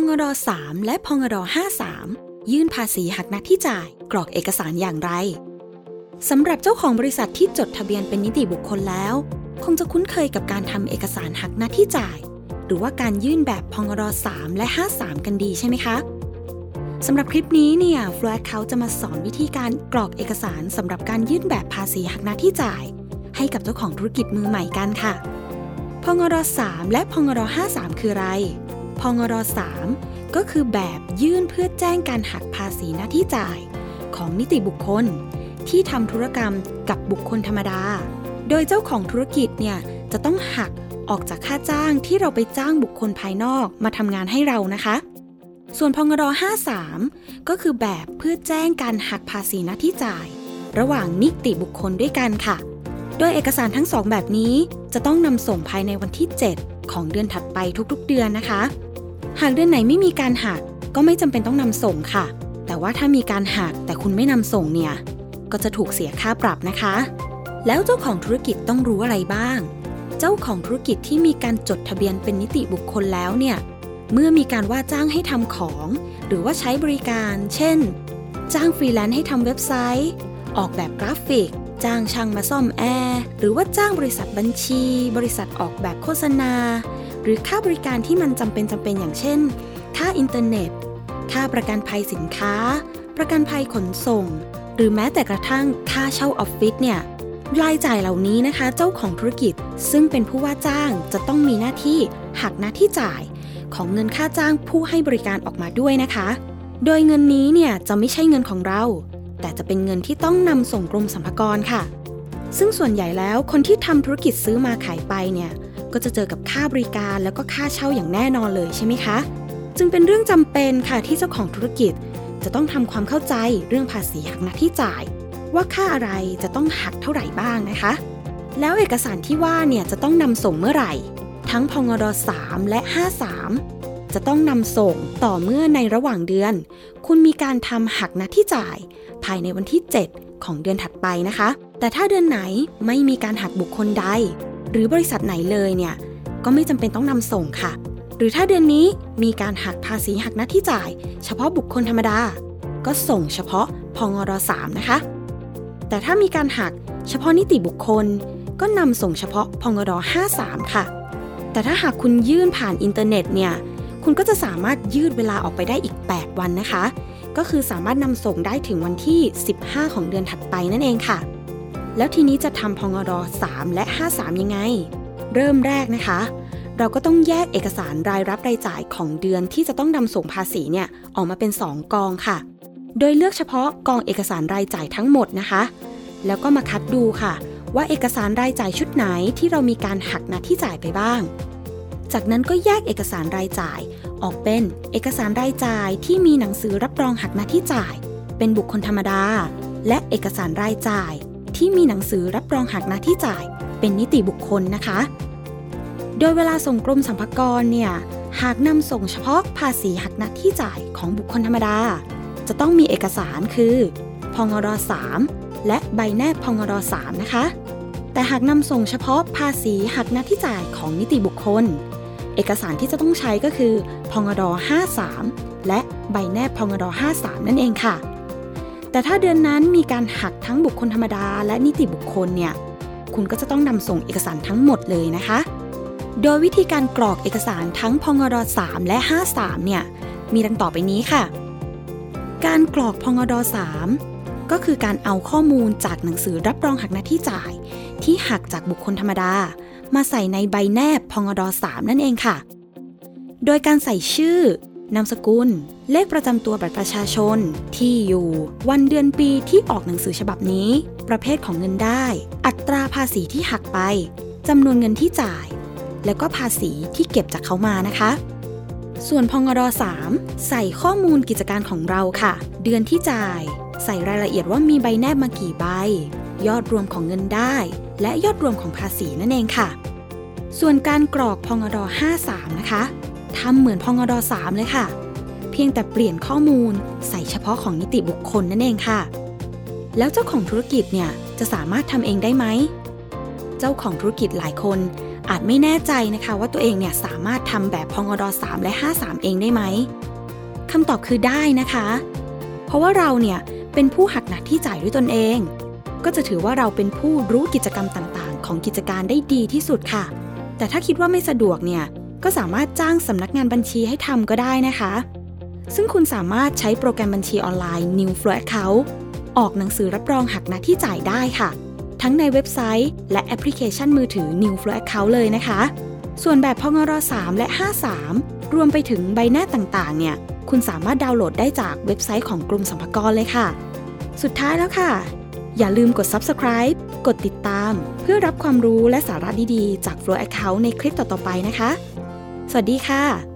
งร3และพงร53 ยื่นภาษีหักหน้าที่จ่าย กรอกเอกสารอย่างไรสำหรับเจ้าของบริษัทที่จดทะเบียนเป็นนิติบุคคลแล้ว คงจะคุ้นเคยกับการทำเอกสารหักหน้าที่จ่าย หรือว่าการยื่นแบบพงร3และ 53 กันดีใช่ไหมคะสำหรับคลิปนี้เนี่ยฟลูดเขาจะมาสอนวิธีการกรอกเอกสารสำหรับการยื่นแบบภาษีหักหน้าที่จ่าย ให้กับเจ้าของธุรกิจมือใหม่กันค่ะพงร3และพงร53 คืออะไร งร3ก็คือแบบยื่นเพื่อแจ้งการหักภาษีหน้าที่จ่าย ของนิติบุคคล ที่ทำธุรกรรมกับบุคคลธรรมดา โดยเจ้าของธุรกิจเนี่ยจะต้องหักออกจากค่าจ้างที่เราไปจ้างบุคคลภายนอกมาทำงานให้เรานะคะ ส่วนพงร53 ก็คือแบบเพื่อแจ้งการหักภาษีหน้าที่จ่าย ระหว่างนิติบุคคลด้วยกันค่ะ โดยเอกสารทั้งสองแบบนี้จะต้องนำส่งภายในวันที่ 7 ของเดือนถัดไปทุกๆ เดือนนะคะ หากเดือนไหนไม่มีการหักก็ไม่จำเป็นต้องนำส่งค่ะ แต่ว่าถ้ามีการหักแต่คุณไม่นำส่งเนี่ย ก็จะถูกเสียค่าปรับนะคะ แล้วเจ้าของธุรกิจต้องรู้อะไรบ้าง เจ้าของธุรกิจที่มีการจดทะเบียนเป็นนิติบุคคลแล้วเนี่ย เมื่อมีการว่าจ้างให้ทำของ หรือว่าใช้บริการ เช่น จ้างฟรีแลนซ์ให้ทำเว็บไซต์ ออกแบบกราฟิก จ้างช่างมาซ่อมแอร์ หรือว่าจ้างบริษัทบัญชี บริษัทออกแบบโฆษณา หรือค่าบริการที่มันจำเป็นจำเป็นอย่างเช่น ค่าอินเทอร์เน็ต ค่าประกันภัยสินค้า ประกันภัยขนส่ง หรือแม้แต่กระทั่งค่าเช่าออฟฟิศเนี่ยรายจ่ายเหล่านี้นะคะ เจ้าของธุรกิจซึ่งเป็นผู้ว่าจ้างจะต้องมีหน้าที่หักหน้าที่จ่าย ของเงินค่าจ้างผู้ให้บริการออกมาด้วยนะคะ โดยเงินนี้เนี่ยจะไม่ใช่เงินของเรา แต่จะเป็นเงินที่ต้องนำส่งกรมสรรพากรค่ะ ซึ่งส่วนใหญ่แล้วคนที่ทำธุรกิจซื้อมาขายไปเนี่ย ก็จะเจอกับค่าบริการแล้วก็ค่าเช่าอย่างแน่นอนเลยใช่ไหมคะ จึงเป็นเรื่องจำเป็นค่ะที่เจ้าของธุรกิจ จะต้องทำความเข้าใจเรื่องภาษีหักหน้าที่จ่าย ว่าค่าอะไรจะต้องหักเท่าไหร่บ้างนะคะ แล้วเอกสารที่ว่าเนี่ยจะต้องนำส่งเมื่อไหร่ ทั้งพงร3และ 53 จะต้องนำส่งต่อเมื่อในระหว่างเดือน คุณมีการทำหักหน้าที่จ่าย ภายในวันที่ 7 ของเดือนถัดไปนะคะแต่ถ้าเดือนไหนไม่มีการหักบุคคลใด หรือบริษัทไหนเลยเนี่ยก็ไม่จำเป็นต้องนำส่งค่ะ หรือถ้าเดือนนี้มีการหักภาษีหักหน้าที่จ่าย เฉพาะบุคคลธรรมดา ก็ส่งเฉพาะพงร3นะคะ แต่ถ้ามีการหักเฉพาะนิติบุคคล ก็นำส่งเฉพาะพงร53 ค่ะ แต่ถ้าหากคุณยื่นผ่านอินเทอร์เน็ตเนี่ยคุณก็จะสามารถยืดเวลาออกไปได้อีก 8 วันนะคะ ก็คือสามารถนำส่งได้ถึงวันที่ 15 ของเดือนถัดไปนั่นเองค่ะ แล้วทีนี้จะทำพงร3 และ 53 ยังไง เริ่มแรกนะคะ เราก็ต้องแยกเอกสารรายรับรายจ่ายของเดือนที่จะต้องนำส่งภาษีเนี่ยออกมาเป็น 2 กองค่ะ โดยเลือกเฉพาะกองเอกสารรายจ่ายทั้งหมดนะคะ แล้วก็มาคัดดูค่ะ ว่าเอกสารรายจ่ายชุดไหนที่เรามีการหักหน้าที่จ่ายไปบ้าง จากนั้นก็แยกเอกสารรายจ่ายออกเป็นเอกสารรายจ่ายที่มีหนังสือรับรองหักหน้าที่จ่าย เป็นบุคคลธรรมดา และเอกสารรายจ่าย ที่มีหนังสือรับรองหักหน้าที่จ่าย เป็นนิติบุคคลนะคะ โดยเวลาส่งกรมสรรพากรเนี่ยหากนำส่งเฉพาะภาษีหักหน้าที่จ่ายของบุคคลธรรมดา จะต้องมีเอกสารคือพงร3และใบแนบพงร3นะคะ แต่หากนำส่งเฉพาะภาษีหักหน้าที่จ่ายของนิติบุคคล เอกสารที่จะต้องใช้ก็คือพงร53และใบแนบพงร53นั่นเองค่ะ แต่ถ้าเดือนนั้นมีการหักทั้งบุคคลธรรมดา และนิติบุคคลเนี่ย คุณก็จะต้องนำส่งเอกสารทั้งหมดเลยนะคะ โดยวิธีการกรอกเอกสารทั้งพงร3และ 53 เนี่ย มีดังต่อไปนี้ค่ะ การกรอกพงร3ก็คือการเอาข้อมูลจากหนังสือรับรองหักหน้าที่จ่าย ที่หักจากบุคคลธรรมดา มาใส่ในใบแนบพงร3นั่นเองค่ะ โดยการใส่ชื่อ นามสกุล เลขประจำตัวบัตรประชาชน ที่อยู่ วันเดือนปีที่ออกหนังสือฉบับนี้ ประเภทของเงินได้ อัตราภาษีที่หักไปจำนวนเงินที่จ่าย แล้วก็ภาษีที่เก็บจากเขามานะคะ ส่วนพงร3ใส่ข้อมูลกิจการของเราค่ะ เดือนที่จ่าย ใส่รายละเอียดว่ามีใบแนบมากี่ใบ ยอดรวมของเงินได้ และยอดรวมของภาษีนั่นเองค่ะ ส่วนการกรอกพงร53 นะคะ ทำเหมือนพงร3เลยค่ะ เพียงแต่เปลี่ยนข้อมูลใส่เฉพาะของนิติบุคคลนั่นเองค่ะ แล้วเจ้าของธุรกิจเนี่ยจะสามารถทำเองได้ไหม เจ้าของธุรกิจหลายคนอาจไม่แน่ใจนะคะว่าตัวเองเนี่ยสามารถทำแบบพงด3และ 53 เองได้ไหมคำตอบคือได้นะคะ เพราะว่าเราเนี่ยเป็นผู้หักหน้าที่จ่ายด้วยตนเอง ก็จะถือว่าเราเป็นผู้รู้กิจกรรมต่างๆ ของกิจการได้ดีที่สุดค่ะ แต่ถ้าคิดว่าไม่สะดวกเนี่ย ก็สามารถจ้างสำนักงานบัญชีให้ทำก็ได้นะคะ ซึ่งคุณสามารถใช้โปรแกรมบัญชีออนไลน์ New Flow Account ออกหนังสือรับรองหักหน้าที่จ่ายได้ค่ะ ทั้งในเว็บไซต์ และแอปพลิเคชันมือถือ New Flow Account เลยนะคะ ส่วนแบบพงร3และ 53 รวมไปถึงใบหน้าต่างๆ เนี่ย คุณสามารถดาวน์โหลดได้จากเว็บไซต์ของกรมสรรพากรเลยค่ะ สุดท้ายแล้วค่ะ อย่าลืมกด subscribe กดติดตาม เพื่อรับความรู้และสาระดีๆ จาก Flow Account ในคลิปต่อๆไปนะคะ สวัสดีค่ะ